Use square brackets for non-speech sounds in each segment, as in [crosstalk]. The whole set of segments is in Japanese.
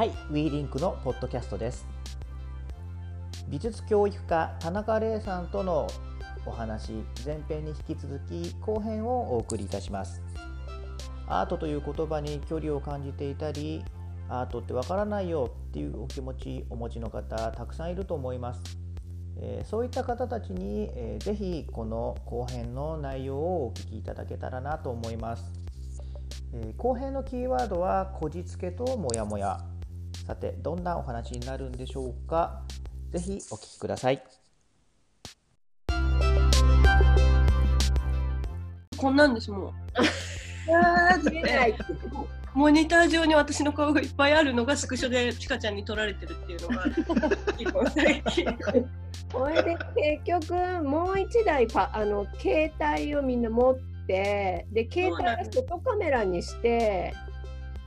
はい、ウィーリンクのポッドキャストです。美術教育家田中玲さんとのお話、前編に引き続き後編をお送りいたします。アートという言葉に距離を感じていたり、アートってわからないよっていうお気持ちお持ちの方たくさんいると思います。そういった方たちに、えー、ぜひこの後編の内容をお聞きいただけたらなと思います。後編のキーワードはこじつけとモヤモヤさてどんなお話になるんでしょうか？ぜひお聞きください。こんなんですもん。[laughs] モニター上に私の顔がいっぱいあるのがスクショでちかちゃんに撮られてるっていうのが結構最近。[laughs] これで結局もう一台パあの携帯をみんな持ってで携帯を外カメラにして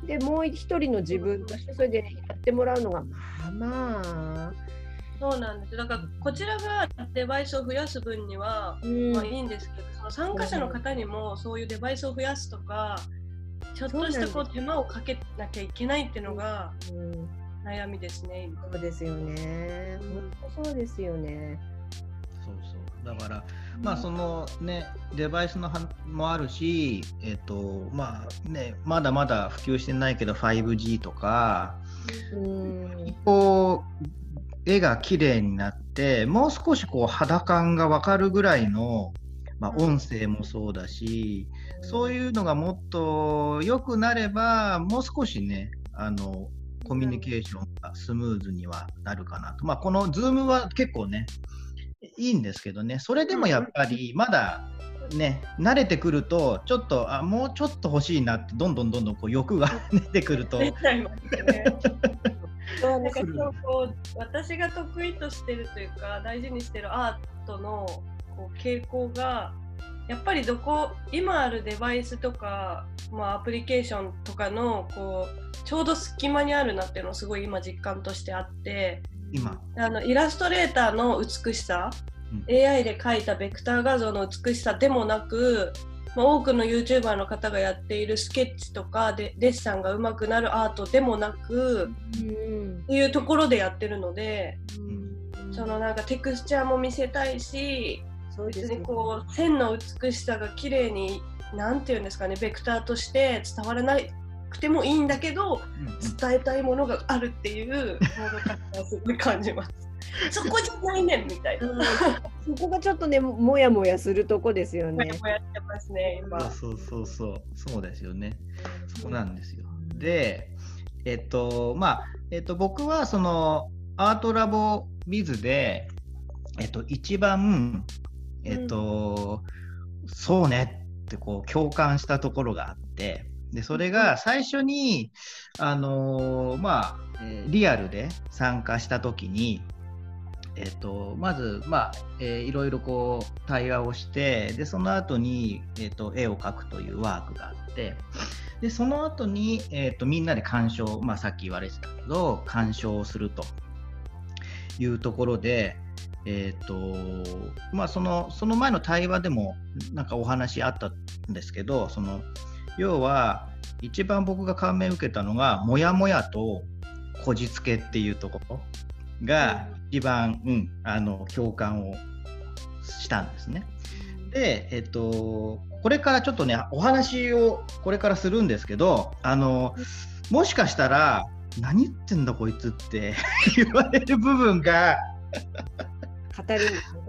でもう一人の自分としてそれでやってもらうのがまあまあ。そうなんです。だからこちらがデバイスを増やす分には、うん、まあいいんですけどその参加者の方にもそういうデバイスを増やすとかちょっとしたこう手間をかけなきゃいけないっていうのが悩みですね、うん、そうですよね、本当そうですよね。そうそう。だからまあそのねデバイスのもあるし、えっ、とまあねまだまだ普及してないけど 5G とか、一方絵が綺麗になってもう少しこう肌感が分かるぐらいの、まあ、音声もそうだし、そういうのがもっと良くなればもう少しねあのコミュニケーションがスムーズにはなるかなと。まあ、この Zoom は結構ね、いいんですけどね、それでもやっぱりまだね、慣れてくると、ちょっと、あもうちょっと欲しいなって、どんどんどんどんこう欲が出てくると。出ちゃいますね。[laughs] なんかう私が得意としてるというか大事にしてるアートのこう傾向がやっぱりどこ今あるデバイスとか、まあ、アプリケーションとかのこうちょうど隙間にあるなっていうのをすごい今実感としてあって今。あのイラストレーターの美しさ、うん、AI で描いたベクター画像の美しさでもなく、まあ、多くの YouTuber の方がやっているスケッチとかでデッサンが上手くなるアートでもなく、うん、っていうところでやってるので、うん、そのなんかテクスチャーも見せたいしそう別にこう線の美しさが綺麗に何て言うんですかねベクターとして伝わらなくてもいいんだけど、伝えたいものがあるっていうすごい感じます。そこじゃないねんみたいな、うん、そこがちょっとねもやもやするとこですよね。もやもやってますね今。そうそうそうそうですよね。そこなんですよ。でえっとまあえっと僕はそのアートラボビズでえっと一番えっ、と、うん、そうねってこう共感したところがあってでそれが最初に、あのー、まあ、えー、リアルで参加した時に、えーと、まず、まあえー、いろいろこう対話をしてでその後に、えーと、絵を描くというワークがあってでその後に、えーと、みんなで鑑賞、まあ、さっき言われてたけど鑑賞をするというところでえーとまあ、そのその前の対話でもなんかお話あったんですけどその要は一番僕が感銘を受けたのがモヤモヤとこじつけっていうところが一番、うん、あの共感をしたんですね。で、えっと、これからちょっとねお話をこれからするんですけどあのもしかしたら何言ってんだこいつって [laughs] 言われる部分が語る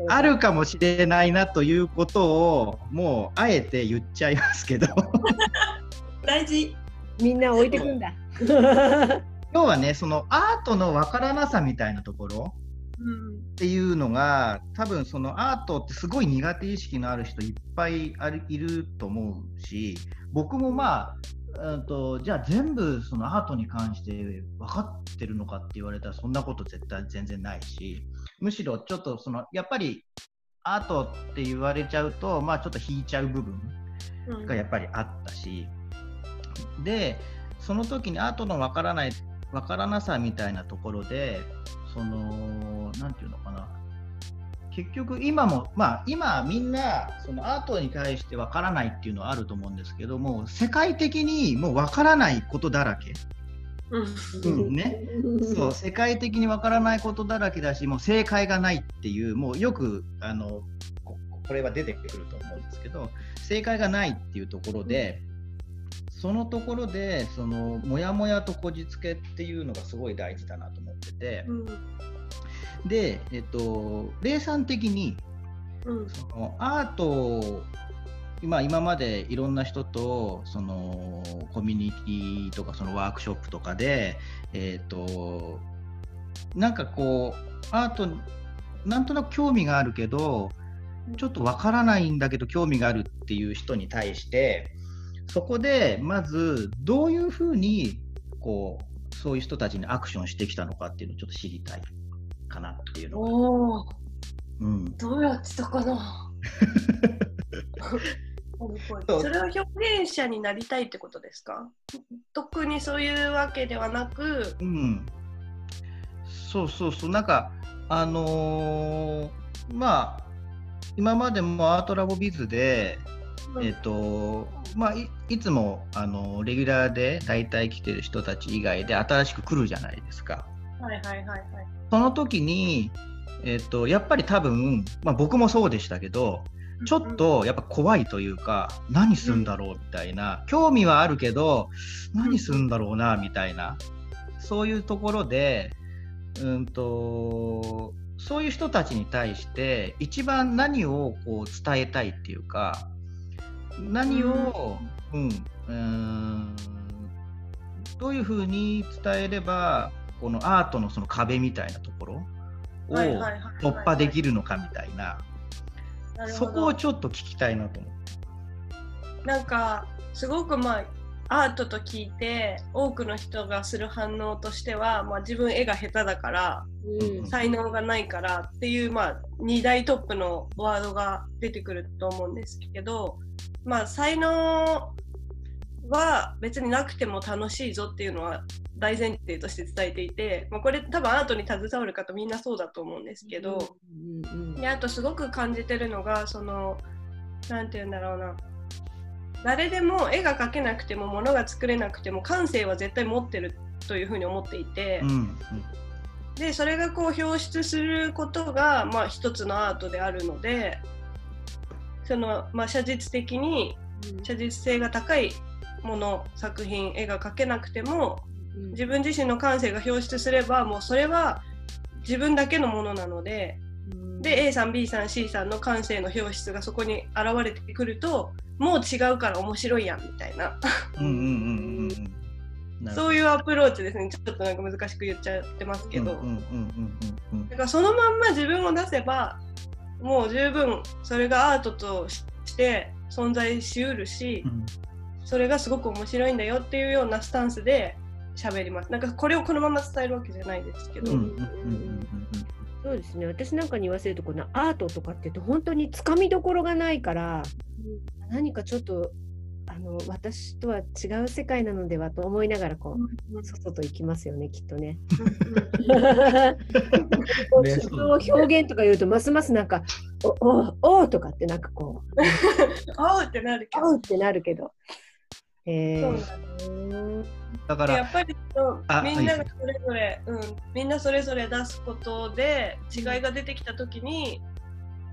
あるかもしれないなということをもうあえて言っちゃいますけど大事。みんな置いてくんだ。[laughs] 今日はねそのアートのわからなさみたいなところっていうのが多分そのアートってすごい苦手意識のある人いっぱいあるいると思うし僕もまあとじゃあ全部そのアートに関して分かってるのかって言われたらそんなこと絶対全然ないしむしろちょっとそのやっぱりアートって言われちゃうと、まあ、ちょっと引いちゃう部分がやっぱりあったし、うん、でその時にアートのわからないわからなさみたいなところでその何て言うのかな。結局今もまあ今みんなそのアートに対してわからないっていうのはあると思うんですけども世界的にもうわからないことだらけ。うんね、そう世界的にわからないことだらけだしもう正解がないっていうもうよくあのここれは出てくると思うんですけど正解がないっていうところで、そのところでそのモヤモヤとこじつけっていうのがすごい大事だなと思ってて、で、えっと、霊産的に、そのアートを今今までいろんな人とそのコミュニティとかそのワークショップとかで、えーと、なんかこうアートなんとなく興味があるけどちょっとわからないんだけど興味があるっていう人に対してそこでまずどういうふうにこうそういう人たちにアクションしてきたのかっていうのをちょっと知りたいかなっていうのおうん、[laughs] どうやってたかな。それは表現者になりたいってことですか？特にそういうわけではなく、うん、そうそうそう。なんかあのー、まあ今までもアートラボビズで、うん、えっ、ー、とまあいいつもあのレギュラーで大体来てる人たち以外で新しく来るじゃないですか。はいはいはいはい。その時にえっ、ー、とやっぱり多分、まあ、僕もそうでしたけどちょっとやっぱ怖いというか、何するんだろうみたいな、興味はあるけど、何するんだろうなみたいな、そういうところで、うんと、そういう人たちに対して一番何をこう伝えたいっていうか、何を、うん、うんどういうふうに伝えれば、このアートのその壁みたいなところを突破できるのかみたいな。そこをちょっと聞きたいなと思って。なんかすごくまあアートと聞いて多くの人がする反応としては、まあ、自分絵が下手だから、うん、才能がないからっていう、まあ、2大トップのワードが出てくると思うんですけど、まあ、才能は別になくても楽しいぞっていうのは大前提として伝えていて、まあ、これ多分アートに携わる方みんなそうだと思うんですけど、うんうんうん、であとすごく感じてるのがその何て言うんだろうな。誰でも絵が描けなくても物が作れなくても感性は絶対持ってるというふうに思っていて、うんうん、でそれがこう表出することが、まあ、一つのアートであるのでその、まあ、写実的に写実性が高いもの作品絵が描けなくても自分自身の感性が表出すればもうそれは自分だけのものなので、で A さん B さん C さんの感性の表出がそこに現れてくるともう違うから面白いやんみたいな。そういうアプローチですね。ちょっとなんか難しく言っちゃってますけど。だからそのまんま自分を出せばもう十分それがアートとして存在しうるし、うん、それがすごく面白いんだよっていうようなスタンスで喋ります。なんかこれをこのまま伝えるわけじゃないですけど。そうですね。私なんかに言わせるとこのアートとかっていうと本当につかみどころがないから、うん、何かちょっとあの私とは違う世界なのではと思いながらこう、うん、外と行きますよねきっとね。自分を表現とか言うとますますなんか「おおおとかってなんかこう「[laughs] おってなるけど。おってなるけど。えー、そうだからやっぱりみんながそれぞれ、うん、みんなそれぞれ出すことで違いが出てきた時に、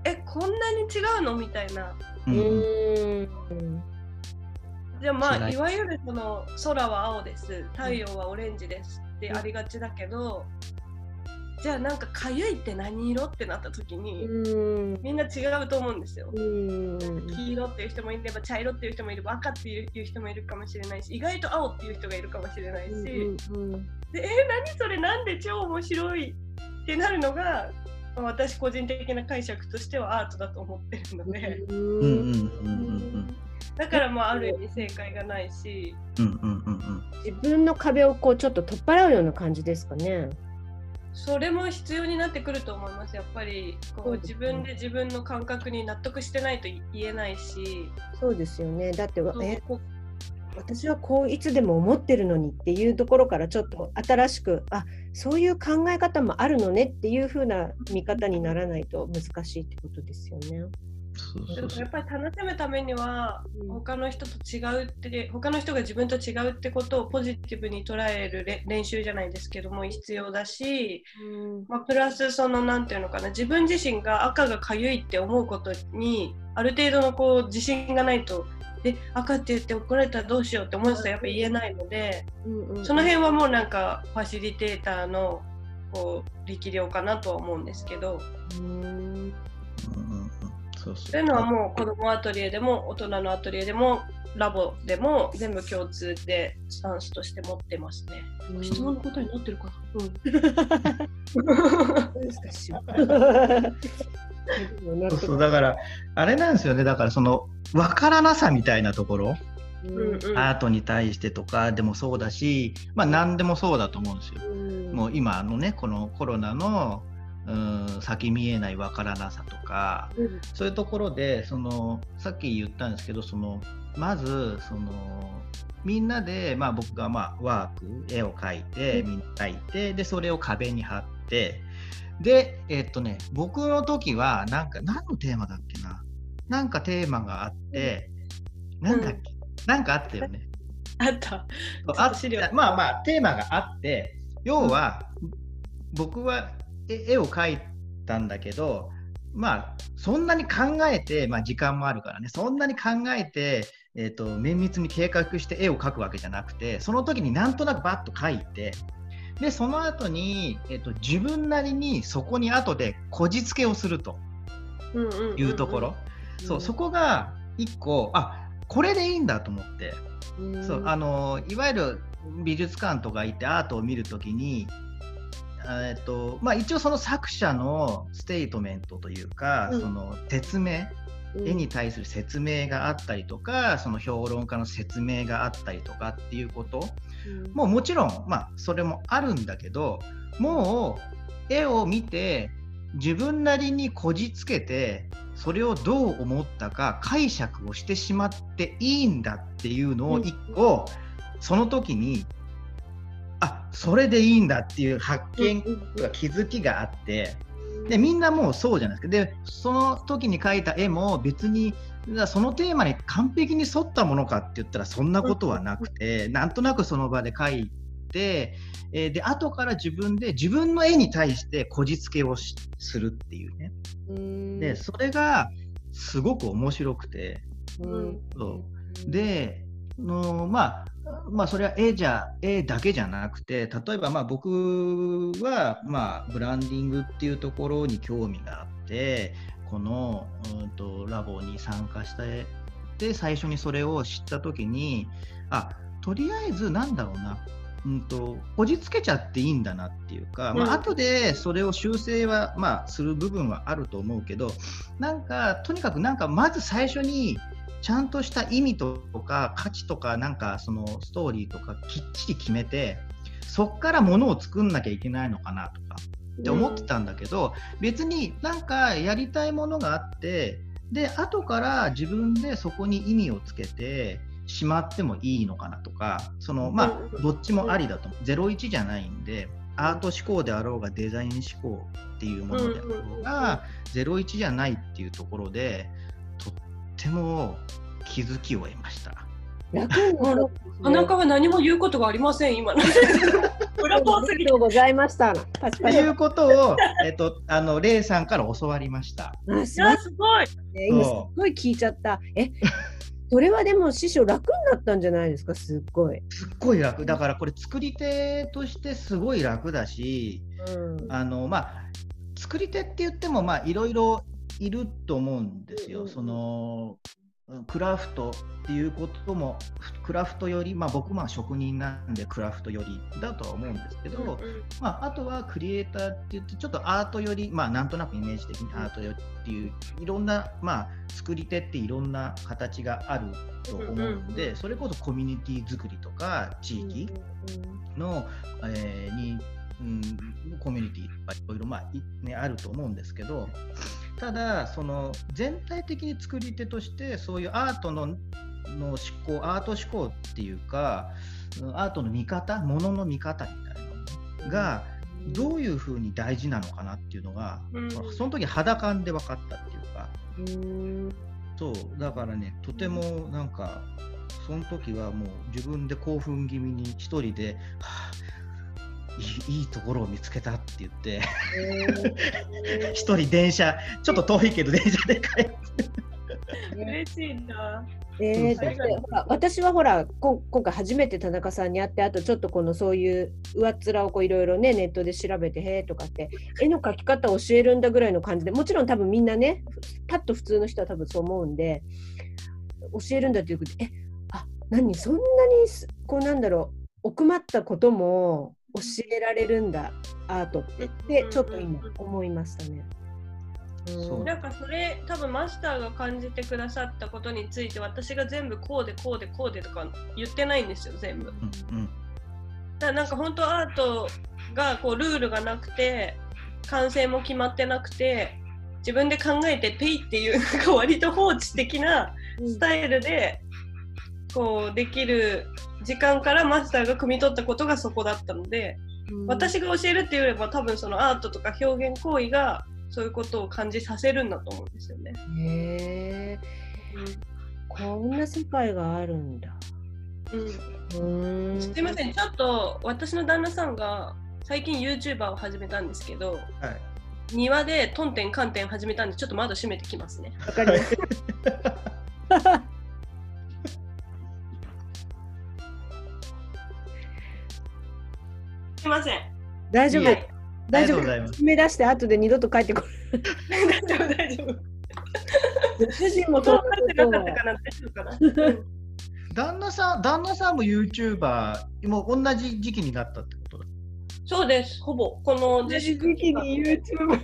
えこんなに違うの？みたいな。うんじゃあまあいわゆるその空は青です。太陽はオレンジですってありがちだけど、じゃあなんかかゆいって何色ってなった時にみんな違うと思うんですよ。黄色っていう人もいれば茶色っていう人もいれば赤っていう人もいるかもしれないし意外と青っていう人がいるかもしれないし、でえー、何それ？なんで超面白いってなるのが私個人的な解釈としてはアートだと思ってるので。だからまあある意味正解がないし、自分の壁をこうちょっと取っ払うような感じですかね。それも必要になってくると思いますやっぱり。こう自分で自分の感覚に納得してないと言えないし。そうですよね。だってえ私はこういつでも思ってるのにっていうところからちょっと新しくあそういう考え方もあるのねっていう風な見方にならないと難しいってことですよね。そうそうそう。やっぱり楽しむためにはうん。他の人と違うって他の人が自分と違うってことをポジティブに捉えるれ練習じゃないですけども必要だし、うん。まあ、プラスそのなんていうのかな自分自身が赤がかゆいって思うことにある程度のこう自信がないとえ赤って言って怒られたらどうしようって思ってたらやっぱ言えないのでうんうん。その辺はもうなんかファシリテーターのこう力量かなとは思うんですけど。うんそうそう。そういうのはもう子どもアトリエでも大人のアトリエでもラボでも全部共通でスタンスとして持ってますね。うん質問の答えになってるかな、そうですかしそうそう。だからあれなんですよね。だからその分からなさみたいなところ、うんうんうん。アートに対してとかでもそうだしまあ何でもそうだと思うんですよ。うん。もう今のねこのコロナのうん先見えない分からなさとかうん。そういうところでそのさっき言ったんですけどそのまずそのみんなで、まあ、僕がまあワーク絵を描いてうん。みんな描いてでそれを壁に貼ってでえっとね僕の時はなんか何のテーマだっけな？なんかテーマがあって、なんだっけ、なんかあったよね。あった。あっ資料。まあまあテーマがあって要は、僕は絵絵を描いたんだけどまあそんなに考えて、まあ、時間もあるからね。そんなに考えて、えー、と綿密に計画して絵を描くわけじゃなくてその時になんとなくバッと描いてでその後に、えー、と自分なりにそこに後でこじつけをすると。いうところ、そうそこが一個あこれでいいんだと思って。うん。そうあのいわゆる美術館とか行ってアートを見るときに、えっとまあ、一応その作者のステートメントというか、うん。その説明うん。絵に対する説明があったりとかその評論家の説明があったりとかっていうことうん。もうもちろん、まあ、それもあるんだけどもう絵を見て自分なりにこじつけてそれをどう思ったか解釈をしてしまっていいんだっていうのを一個、その時にあそれでいいんだっていう発見とか気づきがあって。でみんなもうそうじゃないですか。でその時に描いた絵も別にそのテーマに完璧に沿ったものかって言ったらそんなことはなくてなんとなくその場で描いて、えーで後から自分で自分の絵に対してこじつけをしするっていうね。うん。でそれがすごく面白くて。うん。そう。でのまあまあそれは絵じゃ絵だけじゃなくて例えばまあ僕はまあブランディングっていうところに興味があってこのうんとラボに参加してで最初にそれを知った時にあとりあえずなんだろうなうんとこじつけちゃっていいんだなっていうか、まうん。あ後でそれを修正は、まあ、する部分はあると思うけどなんかとにかくなんかまず最初にちゃんとした意味とか価値とかなんかそのストーリーとかきっちり決めてそっからものを作んなきゃいけないのかなとかって思ってたんだけど、別になんかやりたいものがあってで後から自分でそこに意味をつけてしまってもいいのかなとかそのまあどっちもありだと思う。01じゃないんでアート思考であろうがデザイン思考っていうものであろうが01じゃないっていうところでとっても気づきを得ました。田中は何も言うことがありません、今の。裏ポーズにありがとうございました。ということを、[laughs] えっと、あの、レイさんから教わりました。あすいや、すごい。ごいね今すっごい聞いちゃった。え、[laughs] それはでも師匠楽になったんじゃないですか、すっごい。すっごい楽。だから、これ作り手としてすごい楽だし、うんあの、まあ、作り手って言っても、まあ、いろいろいると思うんですよ。その、クラフトっていうことも、クラフトより、まあ、僕も職人なんでクラフトよりだとは思うんですけど、まあ、あとはクリエイターって言ってちょっとアートより、まあ、なんとなくイメージ的にアートよりっていういろんな、まあ、作り手っていろんな形があると思うんで、それこそコミュニティ作りとか地域の、えーに、うん、コミュニティとかいろいろ、まあいね、あると思うんですけどただその全体的に作り手としてそういうアートのの思考アート思考っていうかアートの見方ものの見方みたいなのがどういうふうに大事なのかなっていうのが、うん。その時肌感で分かったっていうか。うん。そうだからねとてもなんかその時はもう自分で興奮気味に一人で、はあいい [laughs] いいところを見つけたって言って。一人電車ちょっと遠いけど電車で帰って。嬉しいな。えー、だってほら私はほらこ今回初めて田中さんに会ってあとちょっとこのそういう上っ面をこういろいろねネットで調べてへーとかって絵の描き方を教えるんだぐらいの感じでもちろん多分みんなねパッと普通の人は多分そう思うんで教えるんだっていうことでえあ何そんなにすこうなんだろう奥まったことも教えられるんだアートってってちょっと今思いましたね。そう。なんかそれ多分マスターが感じてくださったことについて私が全部こうでこうでこうでとか言ってないんですよ全部。だかうん。うんらなんか本当アートがこうルールがなくて完成も決まってなくて自分で考えてペイっていうなんか割と放置的なスタイルでこうできる時間からマスターが汲み取ったことがそこだったので、私が教えるっていうよりも多分そのアートとか表現行為がそういうことを感じさせるんだと思うんですよね。へえこんな世界があるんだ。うんうーんすいません、ちょっと私の旦那さんが最近 YouTuber を始めたんですけど、はい庭でトンテンカンテン始めたんで、ちょっと窓閉めてきますね。わかります。[laughs] すいません。大丈夫。大丈夫。目出して後で二度と帰ってこ大丈夫、大丈夫。主人もそうなっ旦那さん、旦那さんも YouTuber、もう同じ時期になったってこと？だ。そうです、ほぼ。この自粛期間。YouTube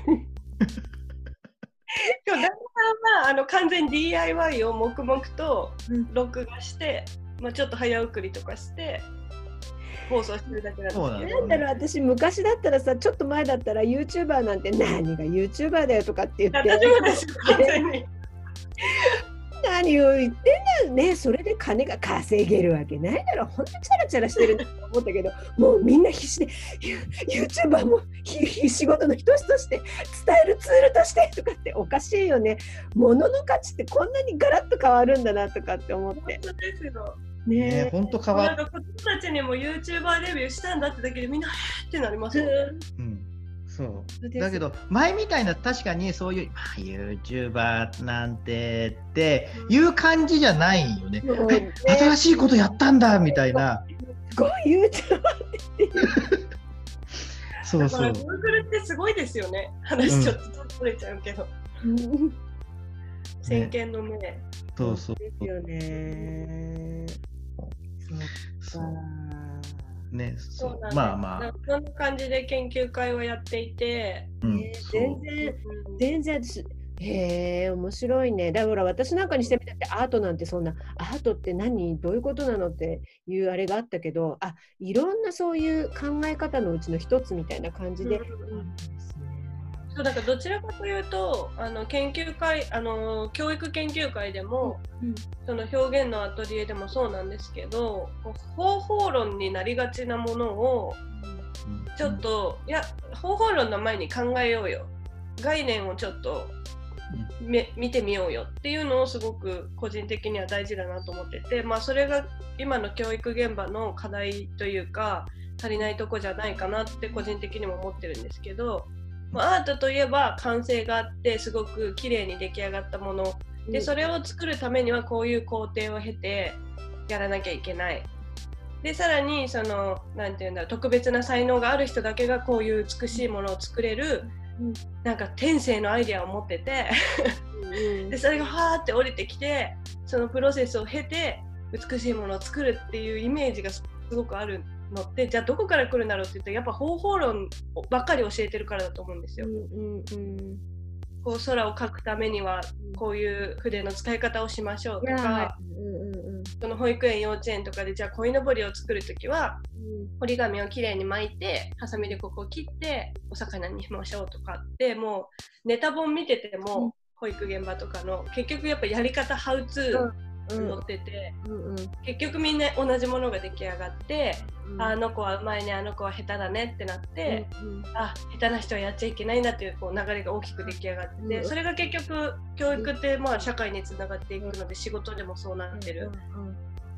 今日旦那さんはあの完全 DIY を黙々とうん録画して、まあ、ちょっと早送りとかして放送してるだけなんですそうなんだけどなんだろう私昔だったらさちょっと前だったら YouTuber なんて何が YouTuber だよとかって言って。私もですよ完全に。[laughs] 何を言ってんだね。それで金が稼げるわけないだろ。ほんとチャラチャラしてるなと思ったけどもうみんな必死で You- YouTuber も仕事の一つとして伝えるツールとしてとかっておかしいよね。物の価値ってこんなにガラッと変わるんだなとかって思って。本当ですよね。ね、本当変わっなんか子供たちにも YouTuber デビューしたんだってだけでみんなえーってなりますよ。ねうん、そう。だけど前みたいな確かにそういう、まあ、YouTuber なんてっていう感じじゃないよね。もう。新しいことやったんだみたいな。すごい YouTuber だからそうそう。Google ってすごいですよね。話ちょっと取れちゃうけど、先見の目、そうそう。ですよね。そそう。ね、そう。まあまあ。なんか。そんな感じで研究会をやっていて、全然全然私へえ面白いね。だから私なんかにしてみたってアートなんてそんなアートって何どういうことなのっていうあれがあったけどあいろんなそういう考え方のうちの一つみたいな感じで、うんそうだからどちらかというとあの研究会あの教育研究会でも、うん。その表現のアトリエでもそうなんですけどこう方法論になりがちなものをうん。ちょっと、いや方法論の前に考えようよ。概念をちょっとめ見てみようよ。っていうのをすごく個人的には大事だなと思ってて、まあ、それが今の教育現場の課題というか足りないとこじゃないかなって個人的にも思ってるんですけど、まあ、アートといえば完成があってすごく綺麗に出来上がったもの。でそれを作るためにはこういう工程を経てやらなきゃいけない。でさらにそのなんていうんだろう特別な才能がある人だけがこういう美しいものを作れる、うん。なんか天性のアイデアを持ってて。うん [laughs] でそれがファーって降りてきてそのプロセスを経て美しいものを作るっていうイメージがすごくあるのってじゃあどこから来るんだろうって言ったらやっぱ方法論ばっかり教えてるからだと思うんですよ。うんうんこう空を描くためにはこういう筆の使い方をしましょうとかその保育園幼稚園とかでじゃあ鯉のぼりを作る時はうん。折り紙をきれいに巻いてハサミでここを切ってお魚にしましょうとかってもうネタ本見てても、うん。保育現場とかの結局やっぱやり方ハウツー、うん乗ってて、うんうん。結局みんな同じものが出来上がって、うん。あの子はうまいねあの子は下手だねってなって、うんあ下手な人はやっちゃいけないんだっていうこう流れが大きく出来上がってて、うんそれが結局教育ってまあ社会につながっていくので仕事でもそうなってる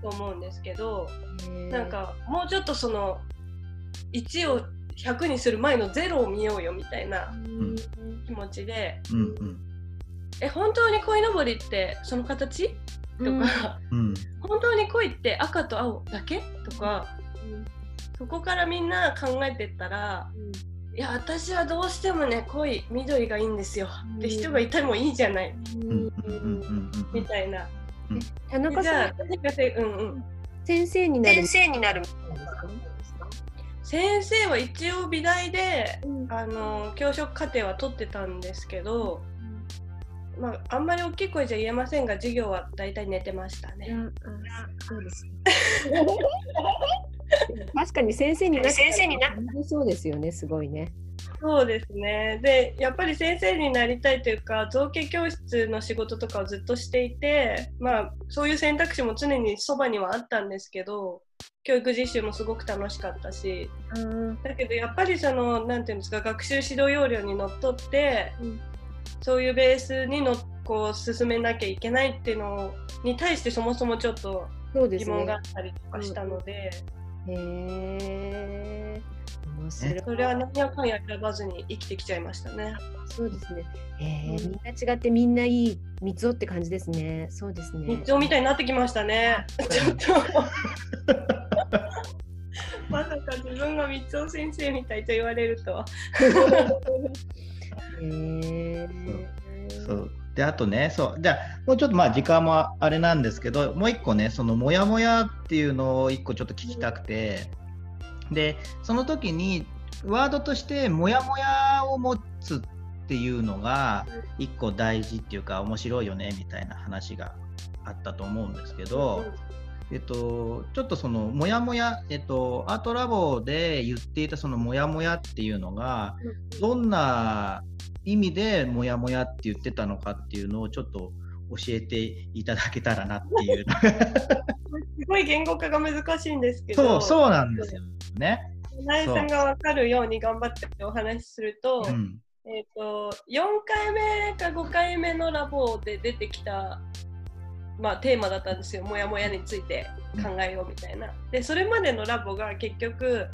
と思うんですけど、うんなんかもうちょっとその1を100にする前の0を見ようよみたいなうん。気持ちでうんうん。え本当に鯉のぼりってその形？とか、うん。本当に恋って赤と青だけとかそこからみんな考えてったらいや私はどうしてもね濃い緑がいいんですよ。って人がいてもいいじゃない。うん。うん。うんうんみたいな。田中さんうんうん。先生になる生になる先生は一応美大でうん。あの教職課程は取ってたんですけど、まあ、あんまり大きい声じゃ言えませんが授業は大体寝てましたね。そうです。[laughs] 確かに先生に先生になそうですよね、すごいね。そうですねでやっぱり先生になりたいというか造形教室の仕事とかをずっとしていて、まあ、そういう選択肢も常にそばにはあったんですけど教育実習もすごく楽しかったしだけどやっぱりそのなんていうんですか学習指導要領にのっとって、うんそういうベースにのこう進めなきゃいけないっていうのに対してそもそもちょっと。疑問があったりとかしたので、へえ。面白い。それは何やかんや選ばずに生きてきちゃいましたね。そうですね。へえ、うんみんな違ってみんないい三つおって感じですね。そうですね。日常みたいになってきましたね。ちょっと [laughs] まさか自分が三尾先生みたいと言われるとは。[laughs] へえ。そう。であとねそう。じゃあもうちょっとまあ時間もあれなんですけどもう一個ねそのモヤモヤっていうのを一個ちょっと聞きたくて。でその時にワードとしてモヤモヤを持つっていうのが一個大事っていうか面白いよねみたいな話があったと思うんですけど、えっと、ちょっとそのモヤモヤ、えっと、アートラボで言っていたそのモヤモヤっていうのがどんな意味でモヤモヤって言ってたのかっていうのをちょっと教えていただけたらなっていう [laughs] すごい言語化が難しいんですけそど、うそうなんですよね。花井さんが分かるように頑張ってお話しすると、うんえっ、と4回目か5回目のラボで出てきた。まあ、テーマだったんですよ、もやもやについて考えようみたいな。で、それまでのラボが結局、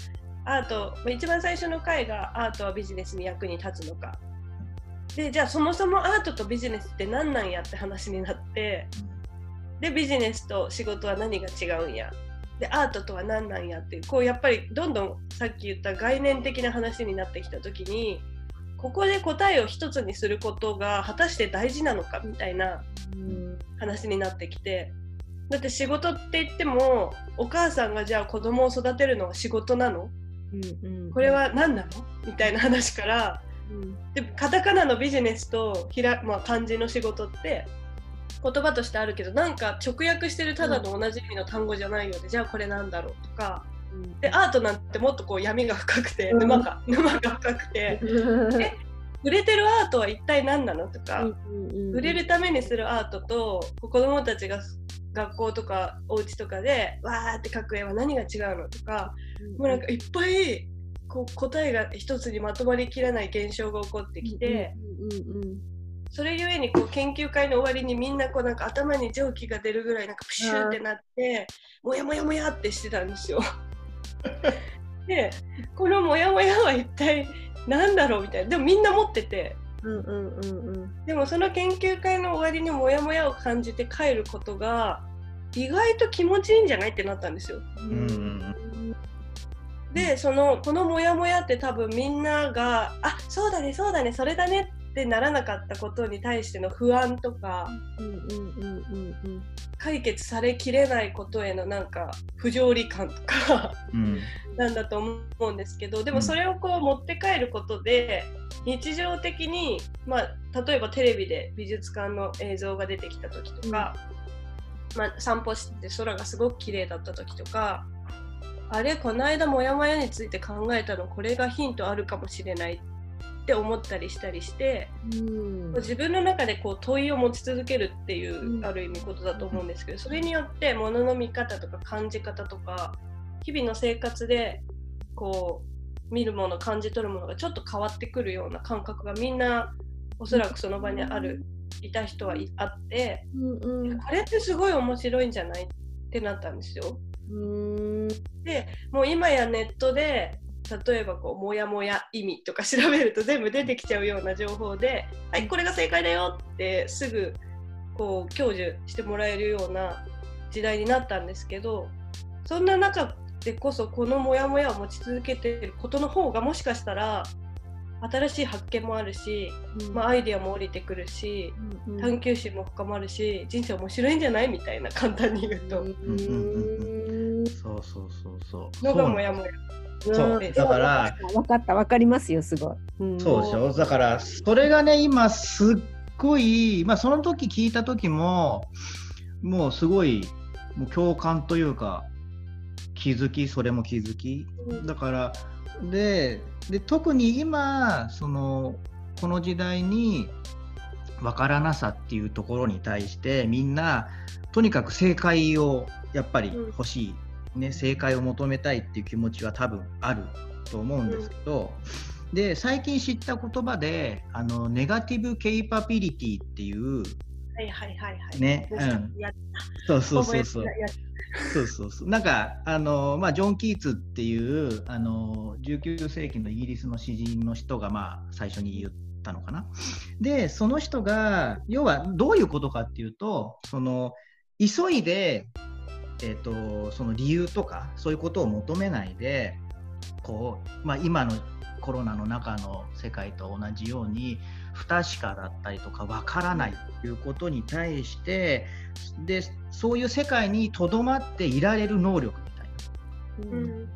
アート、まあ一番最初の回がアートはビジネスに役に立つのか。で、じゃあそもそもアートとビジネスって何なんやって話になって、で、ビジネスと仕事は何が違うんや。で、アートとは何なんやっていう、こうやっぱりどんどんさっき言った概念的な話になってきたときに、ここで答えを一つにすることが果たして大事なのかみたいな話になってきて。だって仕事って言ってもお母さんがじゃあ子供を育てるのは仕事なの？うんうん。これは何なの？みたいな話から。うん。でカタカナのビジネスとひら、まあ、漢字の仕事って言葉としてあるけどなんか直訳してるただの同じ意味の単語じゃないようで、じゃあこれなんだろうとか。うん。でアートなんてもっとこう闇が深くてうん。沼が沼が深くて [laughs] 売れてるアートは一体何なの？とか、売れるためにするアートと子供たちが学校とかお家とかでわーって描く絵は何が違うの？とかもうなんかいっぱいこう答えが一つにまとまりきらない現象が起こってきて、それゆえにこう研究会の終わりにみんなこうなんか頭に蒸気が出るぐらいなんかプシューってなってもやもやもやってしてたんですよ。[laughs] でこのもやもやは一体何だろうみたいな。でもみんな持ってて。うんうんうんうん。でもその研究会の終わりにモヤモヤを感じて帰ることが意外と気持ちいいんじゃないってなったんですよ。うんうんでそのこのモヤモヤって多分みんなが「あそうだねそうだねそれだね」ってならなかったことに対しての不安とかうんうんうんうんうん。解決されきれないことへのなんか不条理感とかうん。なんだと思うんですけどでもそれをこう持って帰ることで日常的に、まあ、例えばテレビで美術館の映像が出てきた時とか、まあ、散歩して空がすごく綺麗だった時とかあれこの間モヤモヤについて考えたのこれがヒントあるかもしれないっって思ったりしたりして、うん。自分の中でこう問いを持ち続けるっていう、うん。ある意味ことだと思うんですけどそれによって物の見方とか感じ方とか日々の生活でこう見るもの感じ取るものがちょっと変わってくるような感覚がみんなおそらくその場にあるいた人はいあってうんうん。これってすごい面白いんじゃないってなったんですよ。うん。でもう今やネットで例えばこう「もやもや意味」とか調べると全部出てきちゃうような情報で「はいこれが正解だよ」ってすぐこう享受してもらえるような時代になったんですけどそんな中でこそこのモヤモヤを持ち続けていることの方がもしかしたら新しい発見もあるし、まあ、アイデアも降りてくるしうん探求心も深まるし人生面白いんじゃない？みたいな簡単に言うと。うんそうそうそうそう。のがモヤモヤ。そう。だから分かった分かりますよすごい。うん。そうでしょ？だからそれがね今すっごいまあその時聞いた時ももうすごいもう共感というか気づきそれも気づき。だからでで特に今そのこの時代に分からなさっていうところに対してみんなとにかく正解をやっぱり欲しい、ね、正解を求めたいっていう気持ちは多分あると思うんですけど、で最近知った言葉であのネガティブ・ケイパビリティっていうはいはいはいはい。ね、うん、やそうそうそうそう。そうそうそう。なんかあの、まあ、ジョン・キーツっていうあの19世紀のイギリスの詩人の人が、まあ、最初に言ったのかな。でその人が要はどういうことかっていうとその急いで、えー、とその理由とかそういうことを求めないでこう、まあ、今のコロナの中の世界と同じように不確かだったりとかわからないということに対してでそういう世界にとどまっていられる能力みたいな。うん。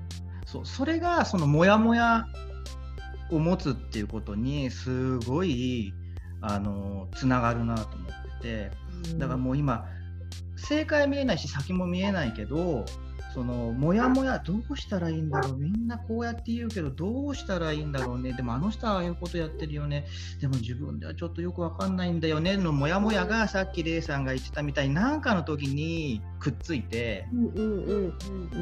そうそれがそのモヤモヤを持つっていうことにすごいあのつながるなと思ってて。だからもう今正解見えないし先も見えないけどそのモヤモヤどうしたらいいんだろう？みんなこうやって言うけどどうしたらいいんだろうね？でもあの人はああいうことやってるよね。でも自分ではちょっとよくわかんないんだよね？のモヤモヤがさっきレイさんが言ってたみたいに何かの時にくっついて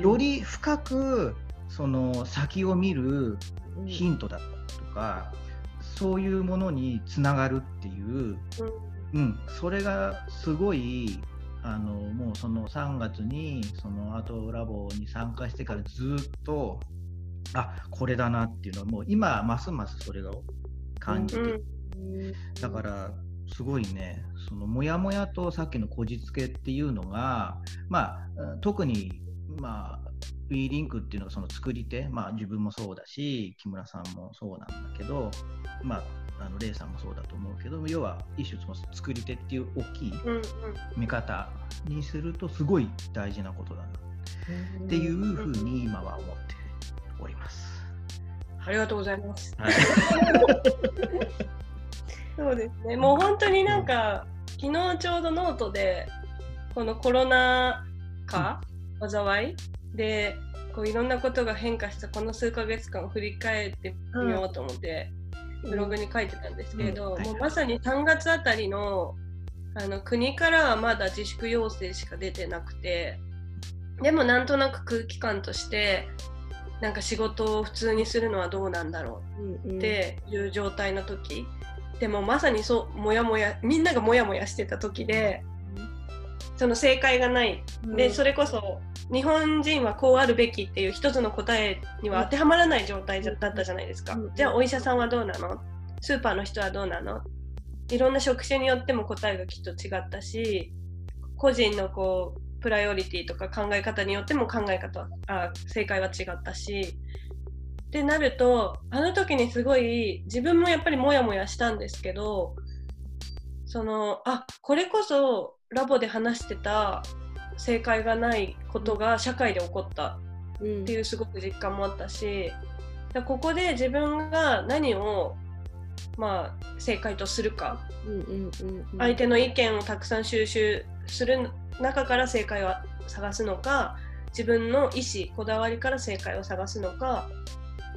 より深くその先を見るヒントだとかそういうものにつながるっていう、うん、それがすごいあのもうその3月にそのアートラボに参加してからずっとあこれだなっていうのはもう今ますますそれが感じて、うんだからすごいねそのモヤモヤとさっきのこじつけっていうのがまあうん特にまあ WE リンクっていうのがその作り手、まあ、自分もそうだし木村さんもそうなんだけど、まあ、あのレイさんもそうだと思うけど要は一種その作り手っていう大きい見方にするとすごい大事なことだなっていうふうに今は思っております。ありがとうございます。はい、[laughs] そうですね。もう本当になんか昨日ちょうどノートでこのコロナ禍災いでこういろんなことが変化したこの数ヶ月間を振り返ってみようと思って、ブログに書いてたんですけれど、もうまさに3月あたりのあの国からはまだ自粛要請しか出てなくてでもなんとなく空気感としてなんか仕事を普通にするのはどうなんだろうっていう状態の時でもまさにそうもやもやみんながもやもやしてた時でその正解がない。でそれこそ日本人はこうあるべきっていう一つの答えには当てはまらない状態だったじゃないですか。うん。じゃあお医者さんはどうなの？スーパーの人はどうなの？いろんな職種によっても答えがきっと違ったし個人のこうプライオリティとか考え方によっても考え方はあ正解は違ったし。ってなるとあの時にすごい自分もやっぱりモヤモヤしたんですけどそのあこれこそラボで話してた正解がないことが社会で起こったうん。っていうすごく実感もあったしだここで自分が何をまあ正解とするか。うんうんうんうん。相手の意見をたくさん収集する中から正解を探すのか自分の意思こだわりから正解を探すのか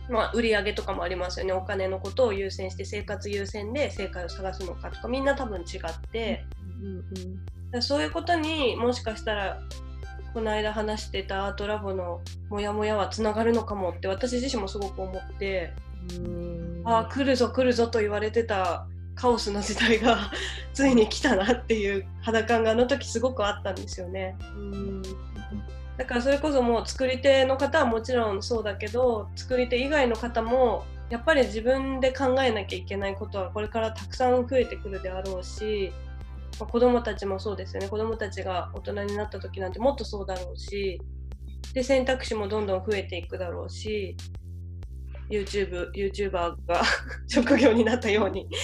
まあ、売り上げとかもありますよね。お金のことを優先して生活優先で正解を探すのかとかみんな多分違って、うんだからそういうことにもしかしたらこの間話してたアートラボのモヤモヤはつながるのかもって私自身もすごく思って、うんああ来るぞ来るぞと言われてたカオスの時代が [laughs] ついに来たなっていう肌感があの時すごくあったんですよね。うんだからそれこそもう作り手の方はもちろんそうだけど作り手以外の方もやっぱり自分で考えなきゃいけないことはこれからたくさん増えてくるであろうし、まあ、子どもたちもそうですよね。子どもたちが大人になった時なんてもっとそうだろうし。で選択肢もどんどん増えていくだろうし。YouTube、YouTuber が [laughs] 職業になったように。[laughs]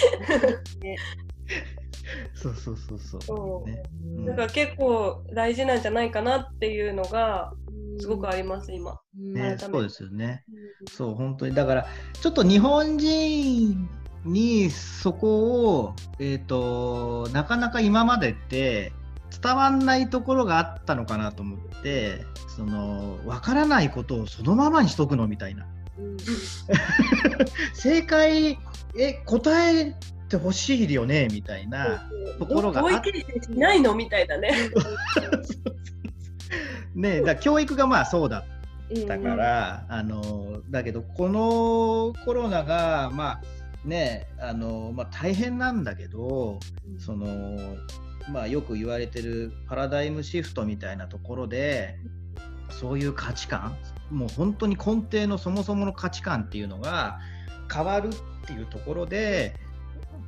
そうそうそうそう。そう。ね。うん。だから結構大事なんじゃないかなっていうのがすごくあります今。ね、そうですよね。そう、本当に。だから、ちょっと日本人にそこを、えっ、と、なかなか今までって伝わんないところがあったのかなと思って、その、わからないことをそのままにしとくのみたいな。うん [laughs] 正解、え、答えてほしいよねみたいなところがあっないのみたいだね。[laughs] ね、だ教育がまあそうだうんだから、あのだけどこのコロナがまあねあの、まあ、大変なんだけどその、まあ、よく言われてるパラダイムシフトみたいなところでそういう価値観もう本当に根底のそもそもの価値観っていうのが変わるっていうところで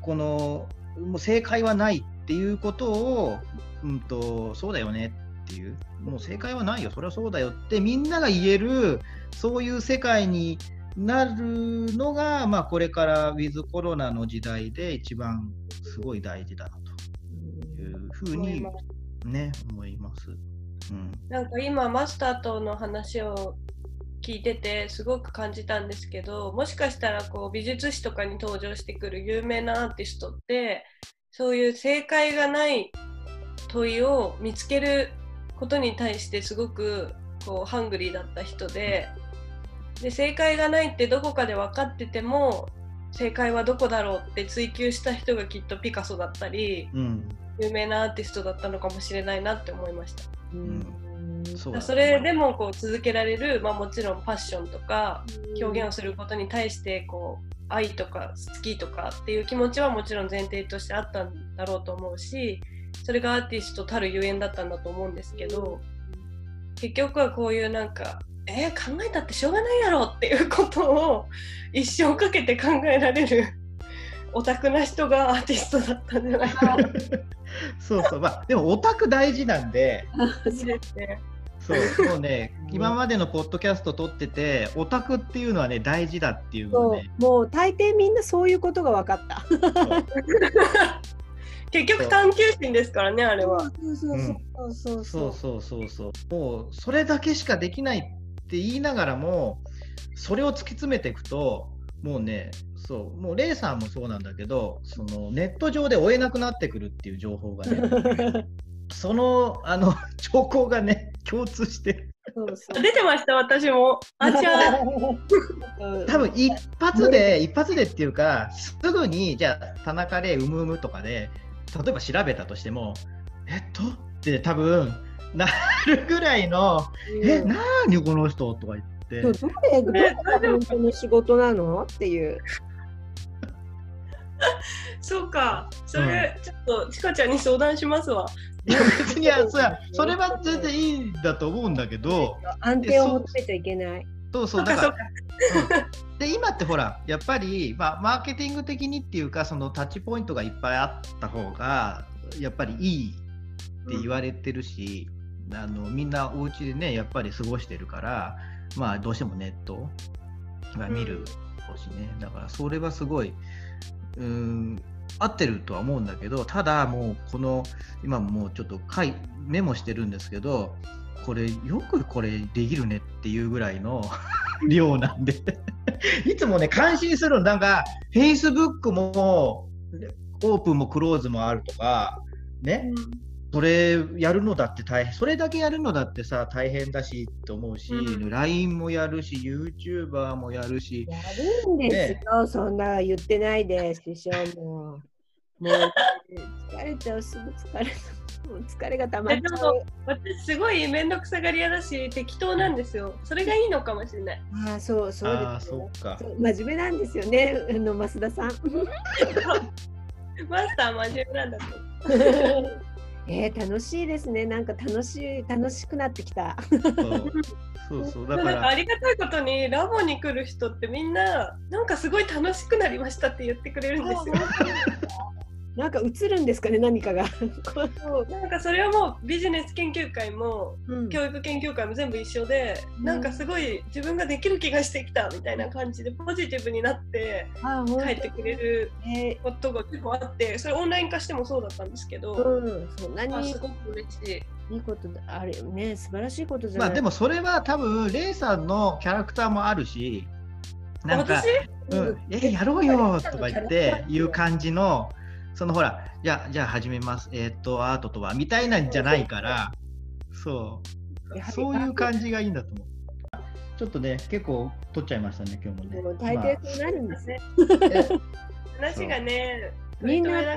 このもう正解はないっていうことを、うん、とそうだよねっていう。もう正解はないよ。それはそうだよってみんなが言えるそういう世界になるのが、まあ、これからウィズコロナの時代で一番すごい大事だなというふうに、ね、思います。うんなんか今マスターとの話を聞いててすごく感じたんですけどもしかしたらこう美術史とかに登場してくる有名なアーティストってそういう正解がない問いを見つけることに対してすごくこうハングリーだった人でで正解がないってどこかで分かってても正解はどこだろうって追求した人がきっとピカソだったりうん。有名なアーティストだったのかもしれないなって思いました。うん。そそれでもこう続けられる、まあ、もちろんパッションとか表現をすることに対してこう愛とか好きとかっていう気持ちはもちろん前提としてあったんだろうと思うしそれがアーティストたるゆえんだったんだと思うんですけど結局はこういうなんかえー考えたってしょうがないやろっていうことを一生かけて考えられる [laughs] オタクな人がアーティストだったんじゃないかな。[laughs] そうそう。まあでもオタク大事なんで。[laughs] いいですね。そうもうね。今までのポッドキャスト撮っててオタクっていうのはね大事だっていうのね。う。もう大抵みんなそういうことが分かった。結局探求心ですからねあれは。そうそうそうそう。そうそうそうそう。もうそれだけしかできないって言いながらもそれを突き詰めていくともうねそうもうレイさんもそうなんだけどそのネット上で追えなくなってくるっていう情報がね [laughs] そのあの兆候がね共通してるそうそう出てました私も。[laughs] あちゃー。多分一発で一発でっていうかすぐにじゃあ田中玲うむうむとかで例えば調べたとしてもえっと？って多分なるぐらいのえ、なーにこの人とか言って、どれどれが本当の仕事なのっていう。[laughs] そうか。それ、ちょっとちかちゃんに相談しますわ。いや別にそやそれは全然いいんだと思うんだけど、安定を求めちゃいけない。そうそそうだかか。ら、で今ってほら、やっぱり、まあ、マーケティング的にっていうか、そのタッチポイントがいっぱいあった方が、やっぱりいいって言われてるし、あのみんなお家でね、やっぱり過ごしてるから、まあ、どうしてもネットが見るしね、だからそれはすごい、うーん、合ってるとは思うんだけど、ただもう、この、今もうちょっと書いメモしてるんですけど、これ、よくこれできるねっていうぐらいの [laughs] 量なんで。いつもね、感心するの、なんか、Facebook もオープンもクローズもあるとか、ね、それやるのだって大変、それだけやるのだってさ、大変だしって思うし、うん LINE もやるし、YouTuber もやるし、やるんですよ、そんな言ってないで、師匠も。もう疲れちゃう、すぐ疲れる。もう疲れがたまっちゃえでもう。私すごい面倒くさがり屋だし適当なんですよそれがいいのかもしれないああ、そう、そうああ、ですよ。そっかそ。う真面目なんですよね、あの増田さん。[laughs] マスター真面目なんだとえー、楽しいですね。なんか楽しい、楽しくなってきた。そうそうそう、だか、なんからありがたいことにラボに来る人ってみんななんかすごい楽しくなりましたって言ってくれるんですよ。なんか映るんですかね、何かが。[laughs] そう。なんかそれはもうビジネス研究会もうん。教育研究会も全部一緒で、うん。なんかすごい自分ができる気がしてきたみたいな感じでポジティブになって帰ってくれるえことが結構あってそれオンライン化してもそうだったんですけーど、うん、そんなにあすごく嬉しい。いいことだあれよね、素晴らしいことじゃない。まあでもそれは多分、レイさんのキャラクターもあるし、なんか私、うん、え、やろうよとか言っていう感じの、そのほら、じゃあ、じゃあ始めます、えーっと、アートとは、みたいなんじゃないから、そう、そういう感じがいいんだと思う。ちょっとね、結構取っちゃいましたね、今日もね。もう大抵そうなるんですね。話がね、みんな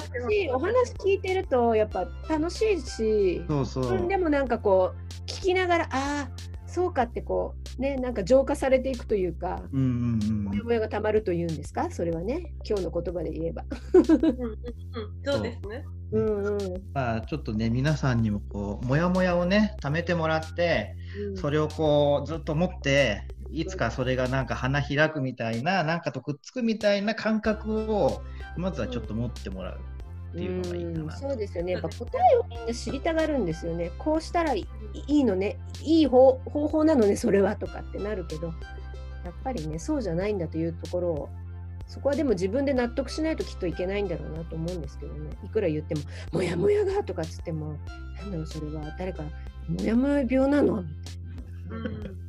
お話聞いてるとやっぱ楽しいし、そうそう。でもなんかこう聞きながらああそうかってこうねなんか浄化されていくというか。うんうんもやもやがたまるというんですか？それはね今日の言葉で言えば。うんうんうん、そうですね。うんうんまあ、ちょっとね、皆さんにもこう、もやもやをね、貯めてもらって、それをこう、ずっと持って、いつかそれがなんか花開くみたいな、なんかとくっつくみたいな感覚を、まずはちょっと持ってもらうっていうのがいいかうんな。そうですよね。やっぱ答えをみんな知りたがるんですよね。こうしたらいいいのね、いい方方法なのね、それはとかってなるけど、やっぱりね、そうじゃないんだというところを、そこはでも自分で納得しないときっといけないんだろうなと思うんですけどね。いくら言っても、もやもやがとかっつっても、なんだろう、それは誰か、もやもや病なのみたいな。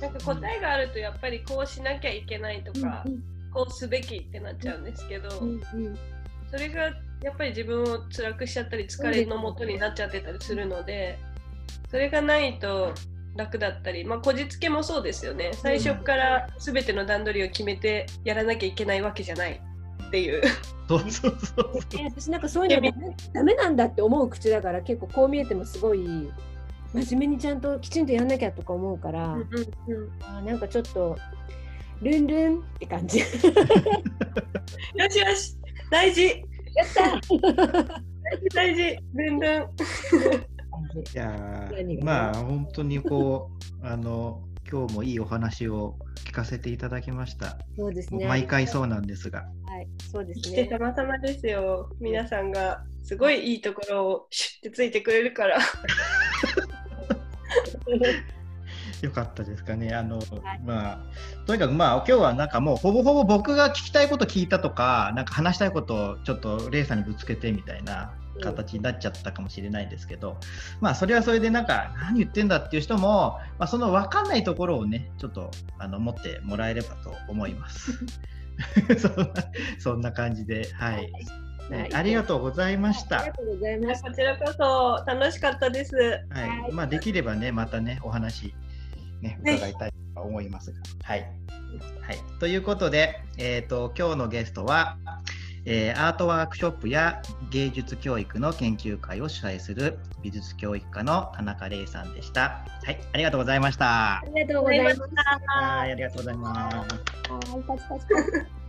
なんか答えがあるとやっぱりこうしなきゃいけないとか、うんこうすべきってなっちゃうんですけど、うんうんそれがやっぱり自分を辛くしちゃったり疲れのもとになっちゃってたりするのでそれがないと楽だったりまあこじつけもそうですよね。最初から全ての段取りを決めてやらなきゃいけないわけじゃないっていう。そうそうそうえ私なんかそういうのダメダメなんだって思う口だから結構こう見えてもすごい真面目にちゃんときちんとやんなきゃとか思うから、うんうん。あーなんかちょっとルンルンって感じ。[laughs] よしよし大事た大事ルンルンいやまあ本当にこう [laughs] あの今日もいいお話を聞かせていただきました。そうですね。毎回そうなんですが。はい、そうですね。たまたまですよ皆さんがすごいいいところをシュッてついてくれるから [laughs] よかったですかね。あの、まあ、とにかくまあ今日はなんかもうほぼほぼ僕が聞きたいこと聞いたとか、なんか話したいことをちょっとレイさんにぶつけてみたいな形になっちゃったかもしれないですけど、まあそれはそれでなんか何言ってんだっていう人も、まあ、その分かんないところをね、ちょっとあの持ってもらえればと思います。[laughs] そんなそんな感じで、はい。はいありがとうございましたありが。とうございました。こちらこそ楽しかったです。はい、まあできればね、またね、お話、ね、伺いたいと思いますが。はい。はい、ということで、えーと、今日のゲストは、えーアートワークショップや芸術教育の研究会を主催する美術教育科の田中玲さんでした。はい、ありがとうございましたあ。りがとうございました。ありがとうございましたはい、ありがとうございます。はいパチパチパチ